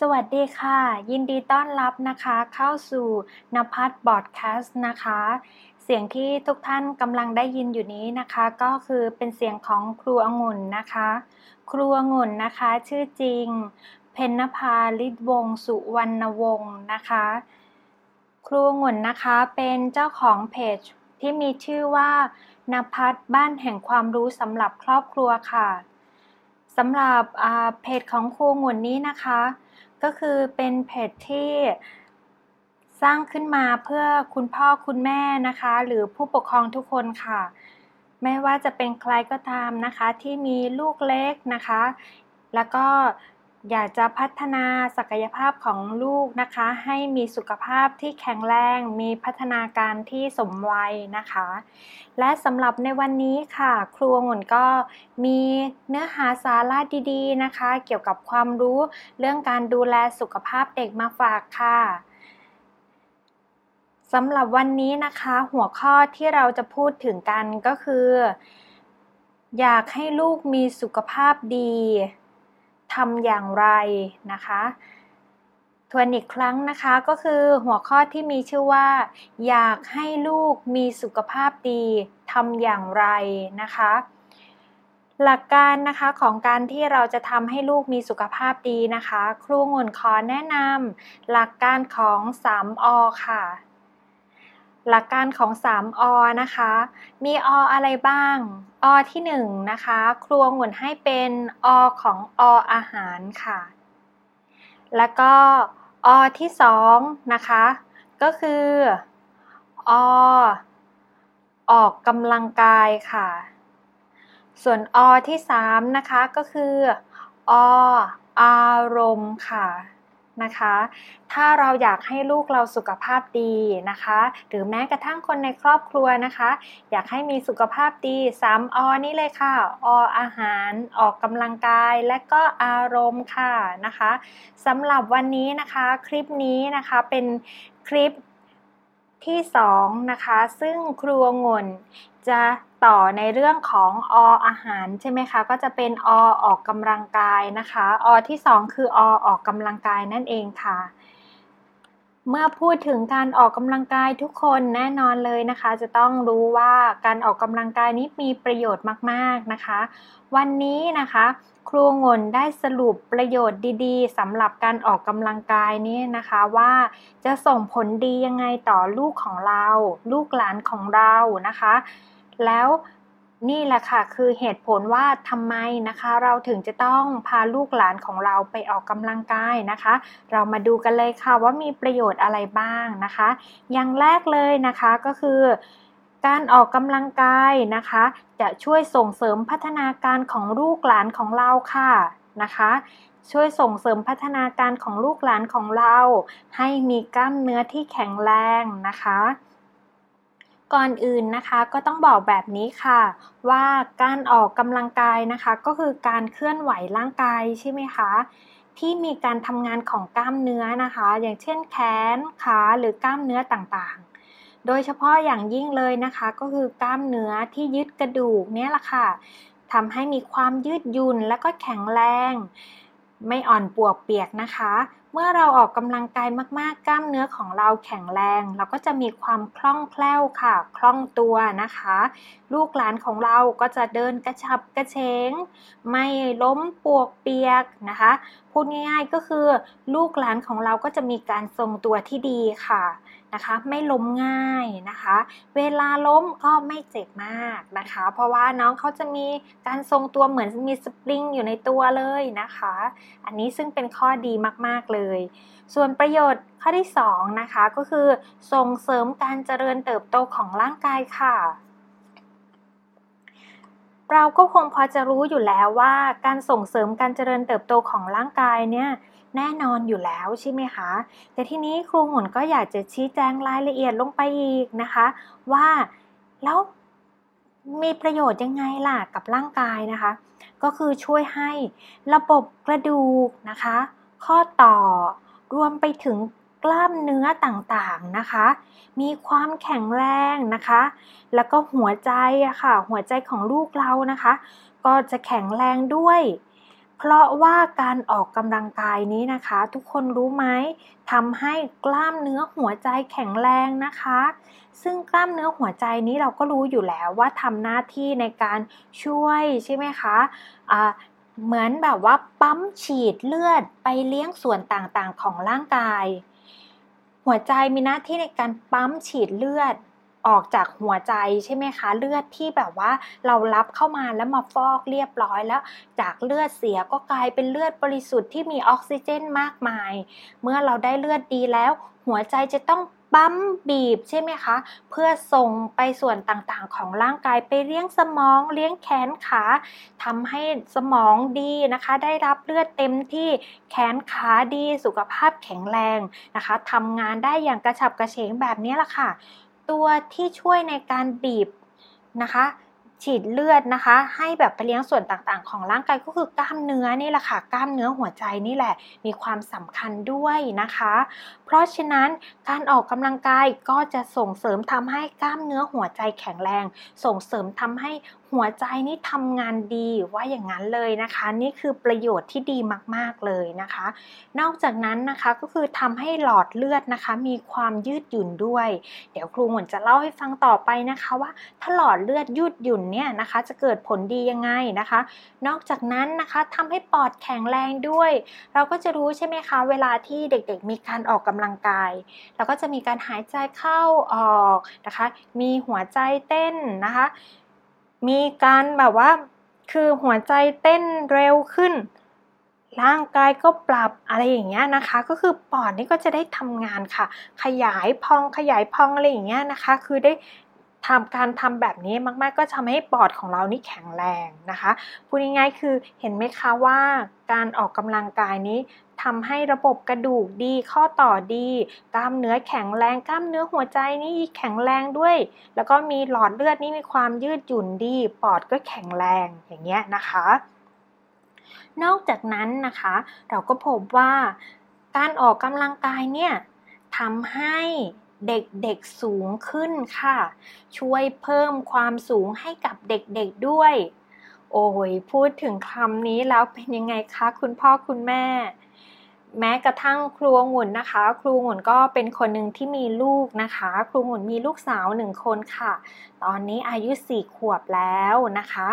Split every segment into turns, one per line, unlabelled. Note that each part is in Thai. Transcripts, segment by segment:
สวัสดีค่ะ ยินดีต้อนรับนะคะ เข้าสู่นภัสบอดแคสต์นะคะ เสียงที่ทุกท่านกำลังได้ยินอยู่นี้นะคะ ก็คือเป็นเสียงของครูองุ่นนะคะ ครูองุ่นนะคะ ชื่อจริง เพนนภาลิศวงสุวรรณวงศ์นะคะ ครูองุ่นนะคะเป็นเจ้าของเพจที่มีชื่อว่านภัสบ้านแห่งความรู้สำหรับครอบครัวค่ะ สำหรับเพจของครูงุ่นนี้นะคะ ก็คือเป็นเพจที่สร้างขึ้นมาเพื่อคุณพ่อคุณแม่นะคะ หรือผู้ปกครองทุกคนค่ะ ไม่ว่าจะเป็นใครก็ตามนะคะ ที่มีลูกเล็กนะคะ แล้วก็ อยากจะพัฒนาศักยภาพของลูกนะคะ ให้มีสุขภาพที่แข็งแรง มีพัฒนาการที่สมวัยนะคะ และสำหรับในวันนี้ค่ะ ครูองุ่นก็มีเนื้อหาสาระดีๆนะคะ เกี่ยวกับความรู้เรื่องการดูแลสุขภาพเด็กมาฝากค่ะสำหรับวันนี้นะคะ หัวข้อที่เราจะพูดถึงกันก็คือ อยากให้ลูกมีสุขภาพดี ทำอย่างไรนะคะทวนอีกครั้งนะคะก็คือหัวข้อที่มีชื่อว่า อยากให้ลูกมีสุขภาพดีทำอย่างไรนะคะ หลักการนะคะของการที่เราจะทำให้ลูกมีสุขภาพดีนะคะ ครูงุ่นขอแนะนำหลักการของ 3อค่ะ หลักการของ 3 อ นะคะ มีออะไรบ้าง อที่1นะคะ ครัวหมุนให้เป็นอของออาหารค่ะ แล้วก็อที่2นะคะ ก็คืออออกกำลังกายค่ะ ส่วนอที่3นะคะ ก็คือออารมณ์ค่ะ นะคะ ถ้าเราอยากให้ลูกเราสุขภาพดีนะคะ หรือแม้กระทั่งคนในครอบครัวนะคะ อยากให้มีสุขภาพดี3อนี่เลยค่ะ ออาหาร ออกกำลังกาย และก็อารมณ์ค่ะนะคะสำหรับวันนี้นะคะคลิปนี้นะคะเป็นคลิปที่ 2 นะคะ ซึ่งครัวงน จะต่อในเรื่องของออาหารใช่ไหมคะ ก็จะเป็นอออกกำลังกายนะคะอที่ 2 คืออออกกำลังกายนั่นเองค่ะ เมื่อพูดถึงการออกกำลังกายทุกคนแน่นอนเลยนะคะ จะต้องรู้ว่าการออกกำลังกายนี้มีประโยชน์มาก ๆนะคะ วันนี้นะคะ ครูงนได้สรุปประโยชน์ดีๆสำหรับการออกกำลังกายนี้นะคะว่าจะส่งผลดียังไงต่อลูกของเรา ลูกหลานของเรานะคะ แล้วนี่แหละค่ะคือเหตุผลว่าทำไมนะคะ เราถึงจะต้องพาลูกหลานของเราไปออกกำลังกายนะคะ เรามาดูกันเลยค่ะว่ามีประโยชน์อะไรบ้างนะคะ อย่างแรกเลยนะคะก็คือการออกกำลังกายนะคะ จะช่วยส่งเสริมพัฒนาการของลูกหลานของเราค่ะนะคะ ช่วยส่งเสริมพัฒนาการของลูกหลานของเรา ให้มีกล้ามเนื้อที่แข็งแรงนะคะ ก่อนอื่นนะคะก็ต้องบอกแบบนี้ค่ะ ว่าการออกกำลังกายนะคะ ก็คือการเคลื่อนไหวร่างกายใช่ไหมคะที่มีการทำงานของกล้ามเนื้อนะคะ อย่างเช่นแขนขาหรือกล้ามเนื้อต่างๆ โดยเฉพาะอย่างยิ่งเลยนะคะ ก็คือกล้ามเนื้อที่ยึดกระดูกเนี่ยแหละค่ะทำให้มีความยืดหยุ่นและก็แข็งแรง ไม่อ่อนปวกเปียกนะคะ เมื่อเราออกกำลังกายมากๆ กล้ามเนื้อของเราแข็งแรง เราก็จะมีความคล่องแคล่วค่ะ คล่องตัวนะคะ ลูกหลานของเราก็จะเดินกระชับกระเฉง ไม่ล้มปวกเปียกนะคะ พูดง่ายๆก็คือลูกหลานของเราก็จะมีการทรงตัวที่ดีค่ะนะคะ ไม่ล้มง่ายนะคะ เวลาล้มก็ไม่เจ็บมากนะคะ เพราะว่าน้องเขาจะมีการทรงตัวเหมือนมีสปริงอยู่ในตัวเลยนะคะ อันนี้ซึ่งเป็นข้อดีมากๆเลย ส่วนประโยชน์ข้อที่2นะคะก็คือส่งเสริมการเจริญเติบโตของร่างกายค่ะ เราก็คงพอจะรู้อยู่แล้วว่าการส่งเสริมการเจริญเติบโตของร่างกายเนี่ยแน่นอนอยู่แล้วใช่ไหมคะ แต่ทีนี้ครูหมุนก็อยากจะชี้แจงรายละเอียดลงไปอีกนะคะ ว่าแล้วมีประโยชน์ยังไงล่ะกับร่างกายนะคะ ก็คือช่วยให้ระบบกระดูกนะคะ ข้อต่อรวมไปถึง กล้ามเนื้อต่างๆนะคะ มีความแข็งแรงนะคะ แล้วก็หัวใจอะค่ะ หัวใจของลูกเรานะคะ ก็จะแข็งแรงด้วย เพราะว่าการออกกำลังกายนี้นะคะ ทุกคนรู้ไหมทำให้กล้ามเนื้อหัวใจแข็งแรงนะคะ ซึ่งกล้ามเนื้อหัวใจนี้เราก็รู้อยู่แล้วว่าทำหน้าที่ในการช่วยใช่ไหมคะะเหมือนแบบว่าปั๊มฉีดเลือดไปเลี้ยงส่วนต่างๆของร่างกาย หัวใจมีหน้าที่ในการปั๊มฉีดเลือดออกจากหัวใจใช่ไหมคะ เลือดที่แบบว่าเรารับเข้ามาแล้วมาฟอกเรียบร้อยแล้ว จากเลือดเสียก็กลายเป็นเลือดบริสุทธิ์ที่มีออกซิเจนมากมาย เมื่อเราได้เลือดดีแล้ว หัวใจจะต้อง ปั๊มบีบใช่ไหมคะ เพื่อส่งไปส่วนต่างๆ ของร่างกายไปเลี้ยงสมอง เลี้ยงแขนขาทำให้สมองดีนะคะ ได้รับเลือดเต็มที่แขนขาดีสุขภาพแข็งแรงนะคะทำงานได้อย่างกระฉับกระเฉงแบบนี้แหละค่ะ ตัวที่ช่วยในการบีบนะคะ ฉีดเลือดนะคะ ให้แบบไปเลี้ยงส่วนต่างๆ ของร่างกายก็คือกล้ามเนื้อนี่แหละค่ะ กล้ามเนื้อหัวใจนี่แหละ มีความสำคัญด้วยนะคะ เพราะฉะนั้นการออกกำลังกายก็จะส่งเสริมทำให้กล้ามเนื้อหัวใจแข็งแรง ส่งเสริมทำให้ หัวใจนี่ทำงานดีว่าอย่างนั้นเลยนะคะ นี่คือประโยชน์ที่ดีมากๆเลยนะคะ นอกจากนั้นนะคะก็คือทำให้หลอดเลือดนะคะ มีความยืดหยุ่นด้วย เดี๋ยวครูหมุนจะเล่าให้ฟังต่อไปนะคะว่า ถ้าหลอดเลือดยืดหยุ่นเนี่ยนะคะ จะเกิดผลดียังไงนะคะ นอกจากนั้นนะคะทำให้ปอดแข็งแรงด้วย เราก็จะรู้ใช่ไหมคะ เวลาที่เด็กๆ มีการออกกำลังกายเราก็จะมีการหายใจเข้าออกนะคะ มีหัวใจเต้นนะคะ มีการแบบว่า คือหัวใจเต้นเร็วขึ้น ร่างกายก็ปรับอะไรอย่างเงี้ยนะคะ ก็คือปอดนี่ก็จะได้ทำงานค่ะ ขยายพองขยายพองอะไรอย่างเงี้ยนะคะ คือได้ทำการทำแบบนี้มากๆ ก็ทำให้ปอดของเรานี่แข็งแรงนะคะพูดง่ายๆคือเห็นไหมคะว่าการออกกำลังกายนี้ ทำให้ระบบกระดูกดี ข้อต่อดี กล้ามเนื้อแข็งแรง กล้ามเนื้อหัวใจนี่แข็งแรงด้วย แล้วก็มีหลอดเลือดนี่มีความยืดหยุ่นดี ปอดก็แข็งแรงอย่างเงี้ยนะคะ นอกจากนั้นนะคะ เราก็พบว่าการออกกำลังกายเนี่ยทำให้เด็กๆสูงขึ้นค่ะ ช่วยเพิ่มความสูงให้กับเด็กๆด้วย โอ้ยพูดถึงคำนี้แล้วเป็นยังไงคะ คุณพ่อคุณแม่ แม้กระทั่งครูงุ่นนะคะ ครูงุ่นก็เป็นคนหนึ่งที่มีลูกนะคะ ครูงุ่นมีลูกสาวหนึ่งคนค่ะ ตอนนี้อายุสี่ขวบแล้วนะคะ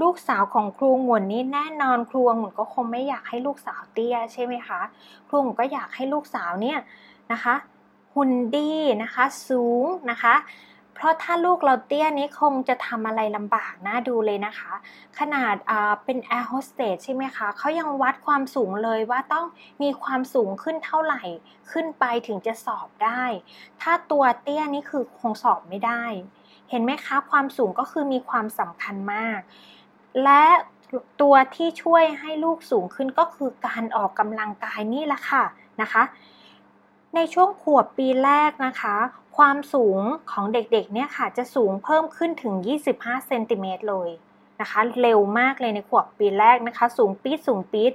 ลูกสาวของครูงุ่นนี่แน่นอนครูงุ่นก็คงไม่อยากให้ลูกสาวเตี้ยใช่ไหมคะครูงุ่นก็อยากให้ลูกสาวเนี่ยนะคะหุ่นดีนะคะสูงนะคะ ราะถ้าลูกเราเตี้ยนี้คงจะทำอะไรลำบากน่าดูเลยนะคะ ขนาดเป็นแอร์โฮสเตสใช่ไหมคะเขายังวัดความสูงเลยว่าต้องมีความสูงขึ้นเท่าไหร่ขึ้นไปถึงจะสอบได้ ถ้าตัวเตี้ยนี่คือคงสอบไม่ได้ เห็นไหมคะ ความสูงก็คือมีความสำคัญมาก และตัวที่ช่วยให้ลูกสูงขึ้นก็คือการออกกำลังกายนี่แหละค่ะนะคะ ในช่วงขวบปีแรกนะคะ ความสูงของเด็กๆเนี่ยค่ะจะสูงเพิ่มขึ้นถึง 25 เซนติเมตรเลยนะคะ เร็วมากเลยในขวบปีแรกนะคะ สูงปี๊ดสูงปี๊ด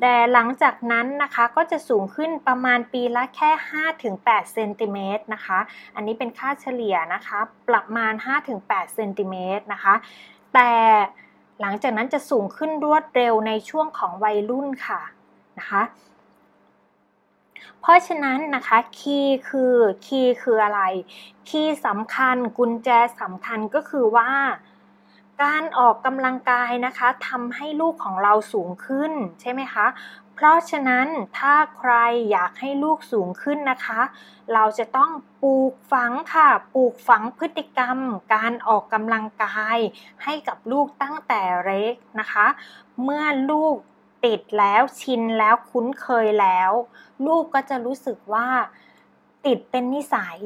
แต่หลังจากนั้นนะคะก็จะสูงขึ้นประมาณปีละแค่ 5-8เซนติเมตรนะคะ อันนี้เป็นค่าเฉลี่ยนะคะ ประมาณ 5-8เซนติเมตรนะคะ แต่หลังจากนั้นจะสูงขึ้นรวดเร็วในช่วงของวัยรุ่นค่ะนะคะ เพราะฉะนั้นนะคะคีย์คือคีย์คืออะไร คีย์สำคัญกุญแจสำคัญก็คือว่า การออกกำลังกายนะคะทำให้ลูกของเราสูงขึ้นใช่ไหมคะ เพราะฉะนั้นถ้าใครอยากให้ลูกสูงขึ้นนะคะ เราจะต้องปลูกฝังค่ะ ปลูกฝังพฤติกรรม การออกกำลังกายให้กับลูกตั้งแต่เล็กนะคะ เมื่อลูก ติดแล้วชินแล้วคุ้นเคยแล้ว ลูกก็จะรู้สึกว่าติดเป็นนิสัย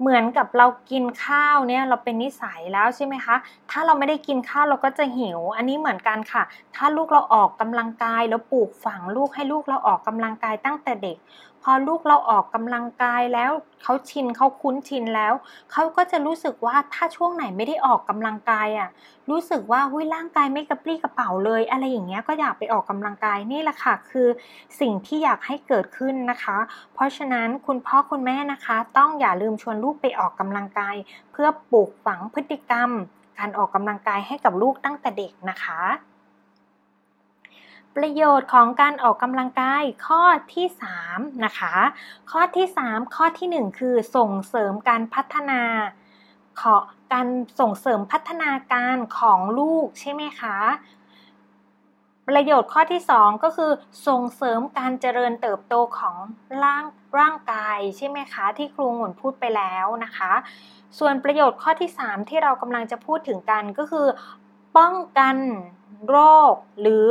เหมือนกับเรากินข้าวเนี่ยเราเป็นนิสัยแล้วใช่ไหมคะ ถ้าเราไม่ได้กินข้าวเราก็จะหิว อันนี้เหมือนกันค่ะ ถ้าลูกเราออกกำลังกายแล้วปลูกฝังลูกให้ลูกเราออกกำลังกายตั้งแต่เด็ก พอลูกเราออกกำลังกายแล้วเขาชินเขาคุ้นชินแล้วเขาก็จะรู้สึกว่าถ้าช่วงไหนไม่ได้ออกกำลังกายอะรู้สึกว่าหุ้ยร่างกายไม่กระปรี้กระเป๋าเลย อะไรอย่างเงี้ยก็อยากไปออกกำลังกายนี่แหละค่ะคือสิ่งที่อยากให้เกิดขึ้นนะคะ เพราะฉะนั้นคุณพ่อคุณแม่นะคะ ต้องอย่าลืมชวนลูกไปออกกำลังกาย เพื่อปลูกฝังพฤติกรรม การออกกำลังกายให้กับลูกตั้งแต่เด็กนะคะ ประโยชน์ของการออกกำลังกายข้อที่3นะคะข้อที่ 3 ข้อที่ 1 คือส่งเสริมการพัฒนาขอการส่งเสริมพัฒนาการของลูกใช่ไหมคะประโยชน์ข้อที่ 2 ก็คือส่งเสริมการเจริญเติบโตของร่างร่างกายใช่ไหมคะ ที่ครูหมุนพูดไปแล้วนะคะ ส่วนประโยชน์ข้อที่ 3 ที่เรากำลังจะพูดถึงกันก็คือ ป้องกันโรคหรือ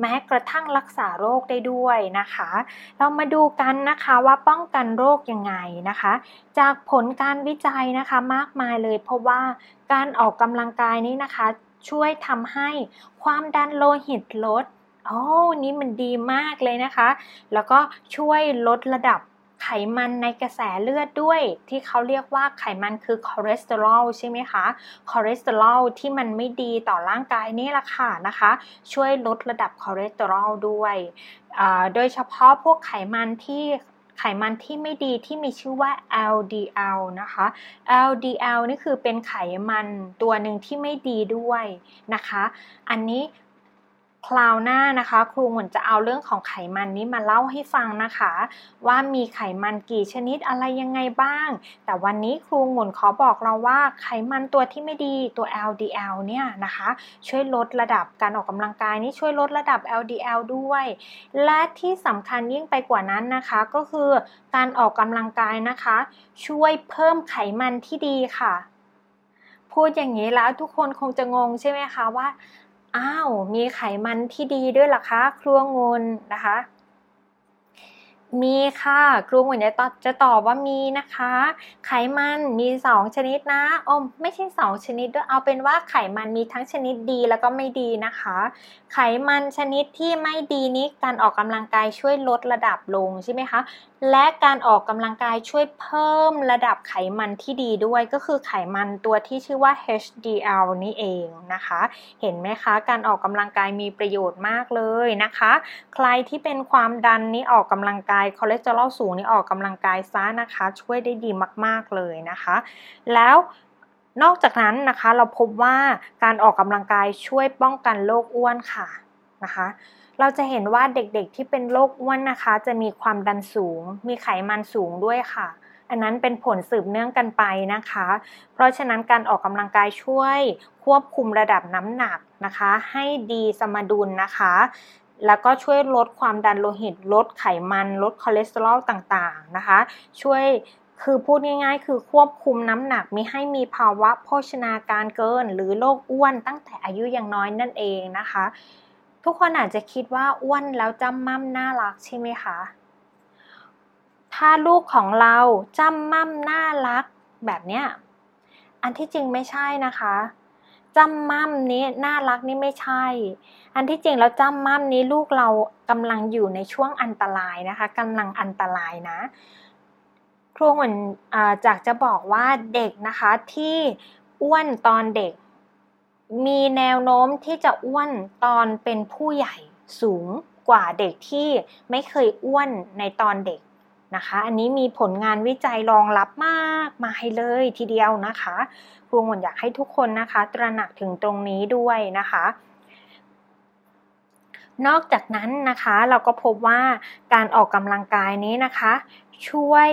แม้กระทั่งรักษาโรคได้ด้วยนะคะ เรามาดูกันนะคะว่าป้องกันโรคยังไงนะคะ จากผลการวิจัยนะคะมากมายเลย เพราะว่าการออกกำลังกายนี้นะคะ ช่วยทำให้ความดันโลหิตลดโอ้นี่มันดีมากเลยนะคะ แล้วก็ช่วยลดระดับ ไขมันในกระแสเลือดด้วย ที่เขาเรียกว่าไขมันคือคอเลสเตอรอลใช่ไหมคะคอเลสเตอรอลที่มันไม่ดีต่อร่างกายนี่แหละค่ะนะคะ ช่วยลดระดับคอเลสเตอรอลด้วยโดยเฉพาะพวกไขมันที่ไขมันที่ไม่ดีที่มีชื่อว่า LDL นะคะ LDL นี่คือเป็นไขมันตัวหนึ่งที่ไม่ดีด้วยนะคะ อันนี้ คราวหน้านะคะครูหมุนจะเอาเรื่องของไขมันนี้มาเล่าให้ฟังนะคะ ว่ามีไขมันกี่ชนิดอะไรยังไงบ้าง แต่วันนี้ครูหมุนขอบอกเราว่าไขมันตัวที่ไม่ดีตัว LDL เนี่ยนะคะ ช่วยลดระดับการออกกำลังกายนี้ช่วยลดระดับ LDL ด้วย และที่สำคัญยิ่งไปกว่านั้นนะคะ ก็คือการออกกำลังกายนะคะ ช่วยเพิ่มไขมันที่ดีค่ะ พูดอย่างนี้แล้วทุกคนคงจะงงใช่ไหมคะว่า อ้าว มีไขมันที่ดีด้วยหรอคะ ครัวงุนนะคะ มีค่ะครูหมือนจะตอบจะตอบว่ามีนะคะ ไขมันมี 2 ชนิดนะอมไม่ใช่ 2 ชนิดด้วยเอาเป็นว่าไขมันมีทั้งชนิดดีแล้วก็ไม่ดีนะคะ ไขมันชนิดที่ไม่ดีนี้การออกกำลังกายช่วยลดระดับลงใช่ไหมคะและการออกกำลังกายช่วยเพิ่มระดับไขมันที่ดีด้วยก็คือไขมันตัวที่ชื่อว่า HDL นี่เองนะคะ เห็นไหมคะ การออกกำลังกายมีประโยชน์มากเลยนะคะ ใครที่เป็นความดันนี้ออกกำลังกายคอเลสเตอรอลสูงนี่ออกกำลังกายซะนะคะ ช่วยได้ดีมาก ๆเลยนะคะ แล้วนอกจากนั้นนะคะเราพบว่าการออกกำลังกายช่วยป้องกันโรคอ้วนค่ะนะคะเราจะเห็นว่าเด็กๆที่เป็นโรคอ้วนนะคะ จะมีความดันสูง มีไขมันสูงด้วยค่ะ อันนั้นเป็นผลสืบเนื่องกันไปนะคะ เพราะฉะนั้นการออกกำลังกายช่วยควบคุมระดับน้ำหนักนะคะ ให้ดีสมดุลนะคะ แล้วก็ช่วยลดความดันโลหิต ลดไขมัน ลดคอเลสเตอรอลต่างๆนะคะ ช่วยคือพูดง่ายๆ คือควบคุมน้ำหนักมิให้มีภาวะโภชนาการเกิน หรือโรคอ้วนตั้งแต่อายุยังน้อยนั่นเองนะคะ ทุกคนอาจจะคิดว่าอ้วนแล้วจำมั่มน่ารักใช่ไหมคะ ถ้าลูกของเราจำมั่มน่ารักแบบเนี้ยอันที่จริงไม่ใช่นะคะ จำมั่มนี้น่ารักนี่ไม่ใช่ อันที่จริงแล้วจำมั่มนี้ลูกเรากำลังอยู่ในช่วงอันตรายนะคะกำลังอันตรายนะ ครูเหมือนจากจะบอกว่าเด็กนะคะที่อ้วนตอนเด็ก มีแนวโน้มที่จะอ้วนตอนเป็นผู้ใหญ่สูงกว่าเด็กที่ไม่เคยอ้วนในตอนเด็ก นะคะ อันนี้มีผลงานวิจัยรองรับมากมาให้เลยทีเดียวนะคะครูหมุนอยากให้ทุกคนนะคะ ตระหนักถึงตรงนี้ด้วยนะคะ นอกจากนั้นนะคะเราก็พบว่าการออกกำลังกายนี้นะคะ ช่วย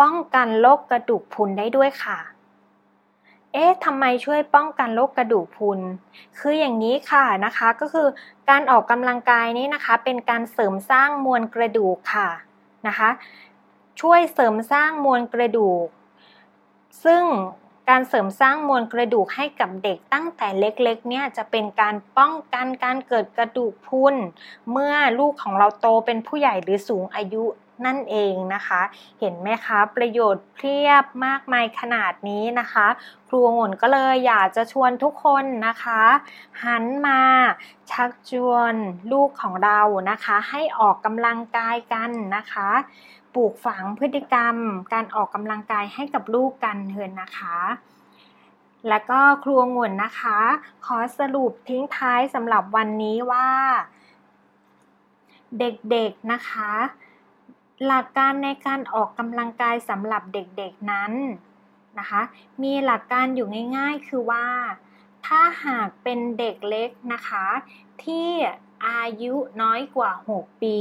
ป้องกันโรคกระดูกพรุนได้ด้วยค่ะเอ๊ะทำไมช่วยป้องกันโรคกระดูกพรุน คืออย่างนี้ค่ะนะคะ ก็คือการออกกำลังกายนี้นะคะ เป็นการเสริมสร้างมวลกระดูกค่ะ นะคะ ช่วยเสริมสร้างมวลกระดูก ซึ่งการเสริมสร้างมวลกระดูกให้กับเด็กตั้งแต่เล็กๆ เนี่ยจะเป็นการป้องกันการเกิดกระดูกพุนเมื่อลูกของเราโตเป็นผู้ใหญ่หรือสูงอายุ นั่นเองนะคะ เห็นไหมคะ ประโยชน์เพียบมากมายขนาดนี้นะคะ ครูงุ่นก็เลยอยากจะชวนทุกคนนะคะ หันมาชักชวนลูกของเรานะคะ ให้ออกกำลังกายกันนะคะปลูกฝังพฤติกรรม การออกกำลังกายให้กับลูกกันเถินนะคะแล้วก็ครัวงุ่นนะคะ ขอสรุปทิ้งท้ายสำหรับวันนี้ว่า เด็กๆนะคะ หลักการในการออกกำลังกายสำหรับเด็กๆนั้นนะคะ มีหลักการอยู่ง่ายๆ คือว่า ถ้าหากเป็นเด็กเล็กนะคะ ที่อายุน้อยกว่า 6 ปี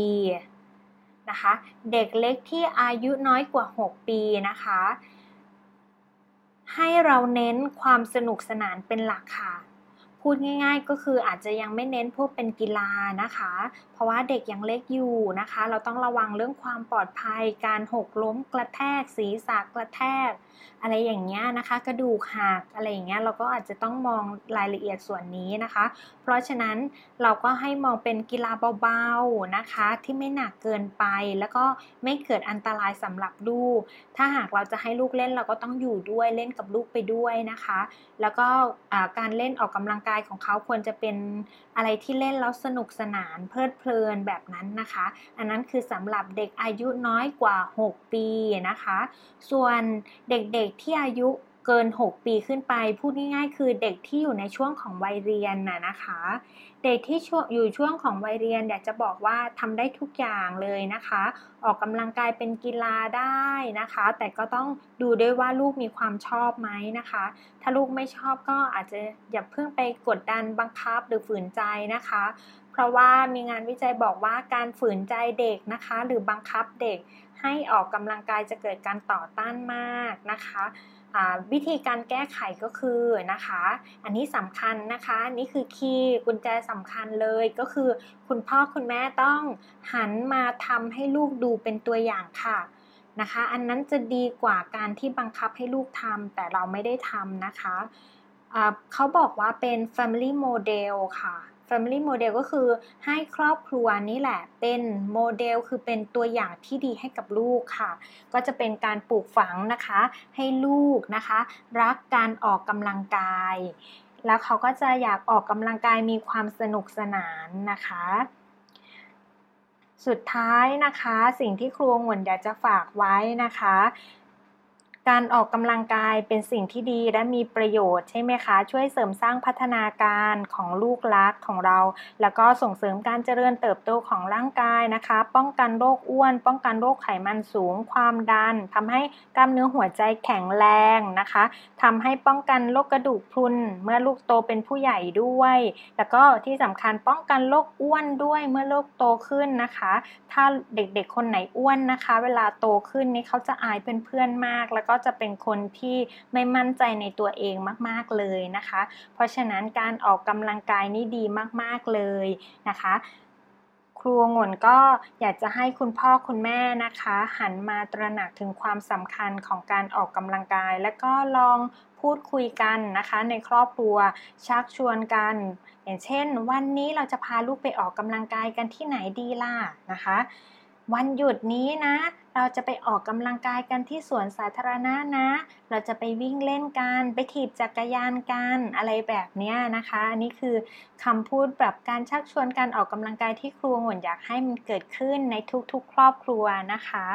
นะคะ เด็กเล็กที่อายุน้อยกว่า 6 ปีนะคะ ให้เราเน้นความสนุกสนานเป็นหลักค่ะ พูดง่ายๆก็คืออาจจะยังไม่เน้นพวกเป็นกีฬานะคะเพราะว่าเด็กยังเล็กอยู่นะคะ เราต้องระวังเรื่องความปลอดภัย การหกล้มกระแทก ศีรษะกระแทก อะไรอย่างเงี้ยนะคะ กระดูกหักอะไรอย่างเงี้ยเราก็อาจจะต้องมองรายละเอียดส่วนนี้นะคะ เพราะฉะนั้นเราก็ให้มองเป็นกีฬาเบาๆนะคะที่ไม่หนักเกินไปแล้วก็ไม่เกิดอันตรายสำหรับลูก ถ้าหากเราจะให้ลูกเล่นเราก็ต้องอยู่ด้วยเล่นกับลูกไปด้วยนะคะ แล้วก็การเล่นออกกำลังกายของเขาควรจะเป็นอะไรที่เล่นแล้วสนุกสนานเพลิดเพลินแบบนั้นนะคะ อันนั้นคือสำหรับเด็กอายุน้อยกว่า 6 ปีนะคะ ส่วนเด็กๆที่อายุ เกิน 6 ปีขึ้นไป พูดง่ายๆ คือเด็กที่อยู่ในช่วงของวัยเรียนน่ะนะคะ เด็กที่อยู่ช่วงของวัยเรียนอยากจะบอกว่าทำได้ทุกอย่างเลยนะคะ ออกกำลังกายเป็นกีฬาได้นะคะ แต่ก็ต้องดูด้วยว่าลูกมีความชอบไหมนะคะ ถ้าลูกไม่ชอบก็อาจจะอย่าเพิ่งไปกดดันบังคับหรือฝืนใจนะคะ เพราะว่ามีงานวิจัยบอกว่าการฝืนใจเด็กนะคะ หรือบังคับเด็กให้ออกกำลังกายจะเกิดการต่อต้านมากนะคะ วิธีการแก้ไขก็คือนะคะ อันนี้สำคัญนะคะ นี่คือคีย์กุญแจสำคัญเลยก็คือ คุณพ่อคุณแม่ต้องหันมาทำให้ลูกดูเป็นตัวอย่างค่ะนะคะ อันนั้นจะดีกว่าการที่บังคับให้ลูกทำแต่เราไม่ได้ทำนะคะเขาบอกว่าเป็น family model ค่ะ Family Model ก็คือให้ครอบครัวนี่แหละ เป็นโมเดลคือเป็นตัวอย่างที่ดีให้กับลูกค่ะ ก็จะเป็นการปลูกฝังนะคะ ให้ลูกนะคะ รักการออกกำลังกาย แล้วเขาก็จะอยากออกกำลังกายมีความสนุกสนานนะคะ สุดท้ายนะคะ สิ่งที่ครูงวนอยากจะฝากไว้นะคะ การออกกำลังกายเป็นสิ่งที่ดีและมีประโยชน์ใช่ไหมคะ ช่วยเสริมสร้างพัฒนาการของลูกลักของเรา แล้วก็ส่งเสริมการเจริญเติบโตของร่างกายนะคะ ป้องกันโรคอ้วน ป้องกันโรคไขมันสูง ความดันทำให้กล้ามเนื้อหัวใจแข็งแรงนะคะทำให้ป้องกันโรคกระดูกพรุนเมื่อลูกโตเป็นผู้ใหญ่ด้วย แล้วก็ที่สำคัญป้องกันโรคอ้วนด้วยเมื่อลูกโตขึ้นนะคะ ถ้าเด็กๆคนไหนอ้วนนะคะ เวลาโตขึ้นนี่เขาจะอายเพื่อนๆมากแล้วก็ก็จะเป็นคนที่ไม่มั่นใจในตัวเองมาก ๆเลยนะคะ เพราะฉะนั้นการออกกำลังกายนี่ดีมาก ๆเลยนะคะครูงนก็อยากจะให้คุณพ่อคุณแม่นะคะ หันมาตระหนักถึงความสำคัญของการออกกำลังกาย และก็ลองพูดคุยกันนะคะ ในครอบครัวชักชวนกัน อย่างเช่น วันนี้เราจะพาลูกไปออกกำลังกายกันที่ไหนดีล่ะนะคะ วันหยุดนี้นะ เราจะไปออกกำลังกายกันที่สวนสาธารณะนะ เราจะไปวิ่งเล่นกัน ไปถีบจักรยานกันอะไรแบบนี้นะคะ อันนี้คือคำพูดแบบการชักชวนการออกกำลังกายที่ครัวหงุนอยากให้มันเกิดขึ้นในทุกๆ ครอบครัวนะคะ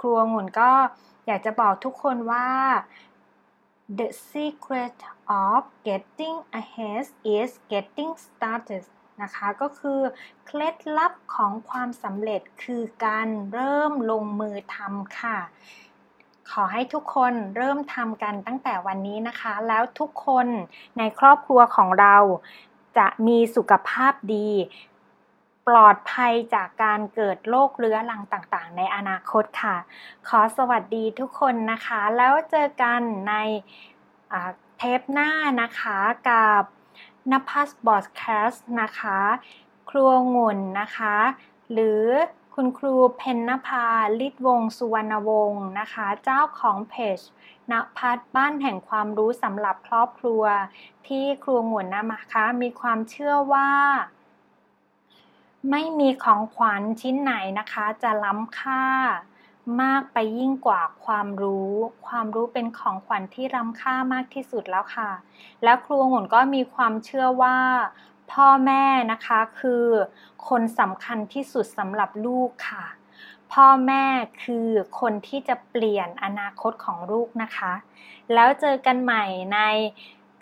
ครัวหงุนก็อยากจะบอกทุกคนว่า the secret of getting ahead is getting started นะคะ ก็คือเคล็ดลับของความสำเร็จคือการเริ่มลงมือทำค่ะ ขอให้ทุกคนเริ่มทำกันตั้งแต่วันนี้นะคะ แล้วทุกคนในครอบครัวของเราจะมีสุขภาพดี ปลอดภัยจากการเกิดโรคเรื้อรังต่างๆ ในอนาคตค่ะ ขอสวัสดีทุกคนนะคะ แล้วเจอกันในเทปหน้านะคะกับ นภัสบอดแคสต์นะคะ ครัวงุ่นนะคะ หรือคุณครูเพนนภาลิศวงสุวรรณวงศ์นะคะ เจ้าของเพจนภัสบ้านแห่งความรู้สำหรับครอบครัว ที่ครัวงุ่นนะคะมีความเชื่อว่าไม่มีของขวัญชิ้นไหนนะคะ จะล้ำค่า มากไปยิ่งกว่าความรู้ ความรู้เป็นของขวัญที่ล้ำค่ามากที่สุดแล้วค่ะ แล้วครูหงุนก็มีความเชื่อว่า พ่อแม่นะคะคือคนสำคัญที่สุดสำหรับลูกค่ะ พ่อแม่คือคนที่จะเปลี่ยนอนาคตของลูกนะคะ แล้วเจอกันใหม่ใน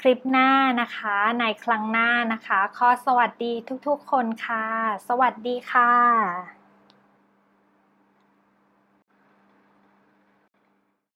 คลิปหน้านะคะ ในครั้งหน้านะคะ ขอสวัสดีทุกๆคนค่ะ สวัสดีค่ะ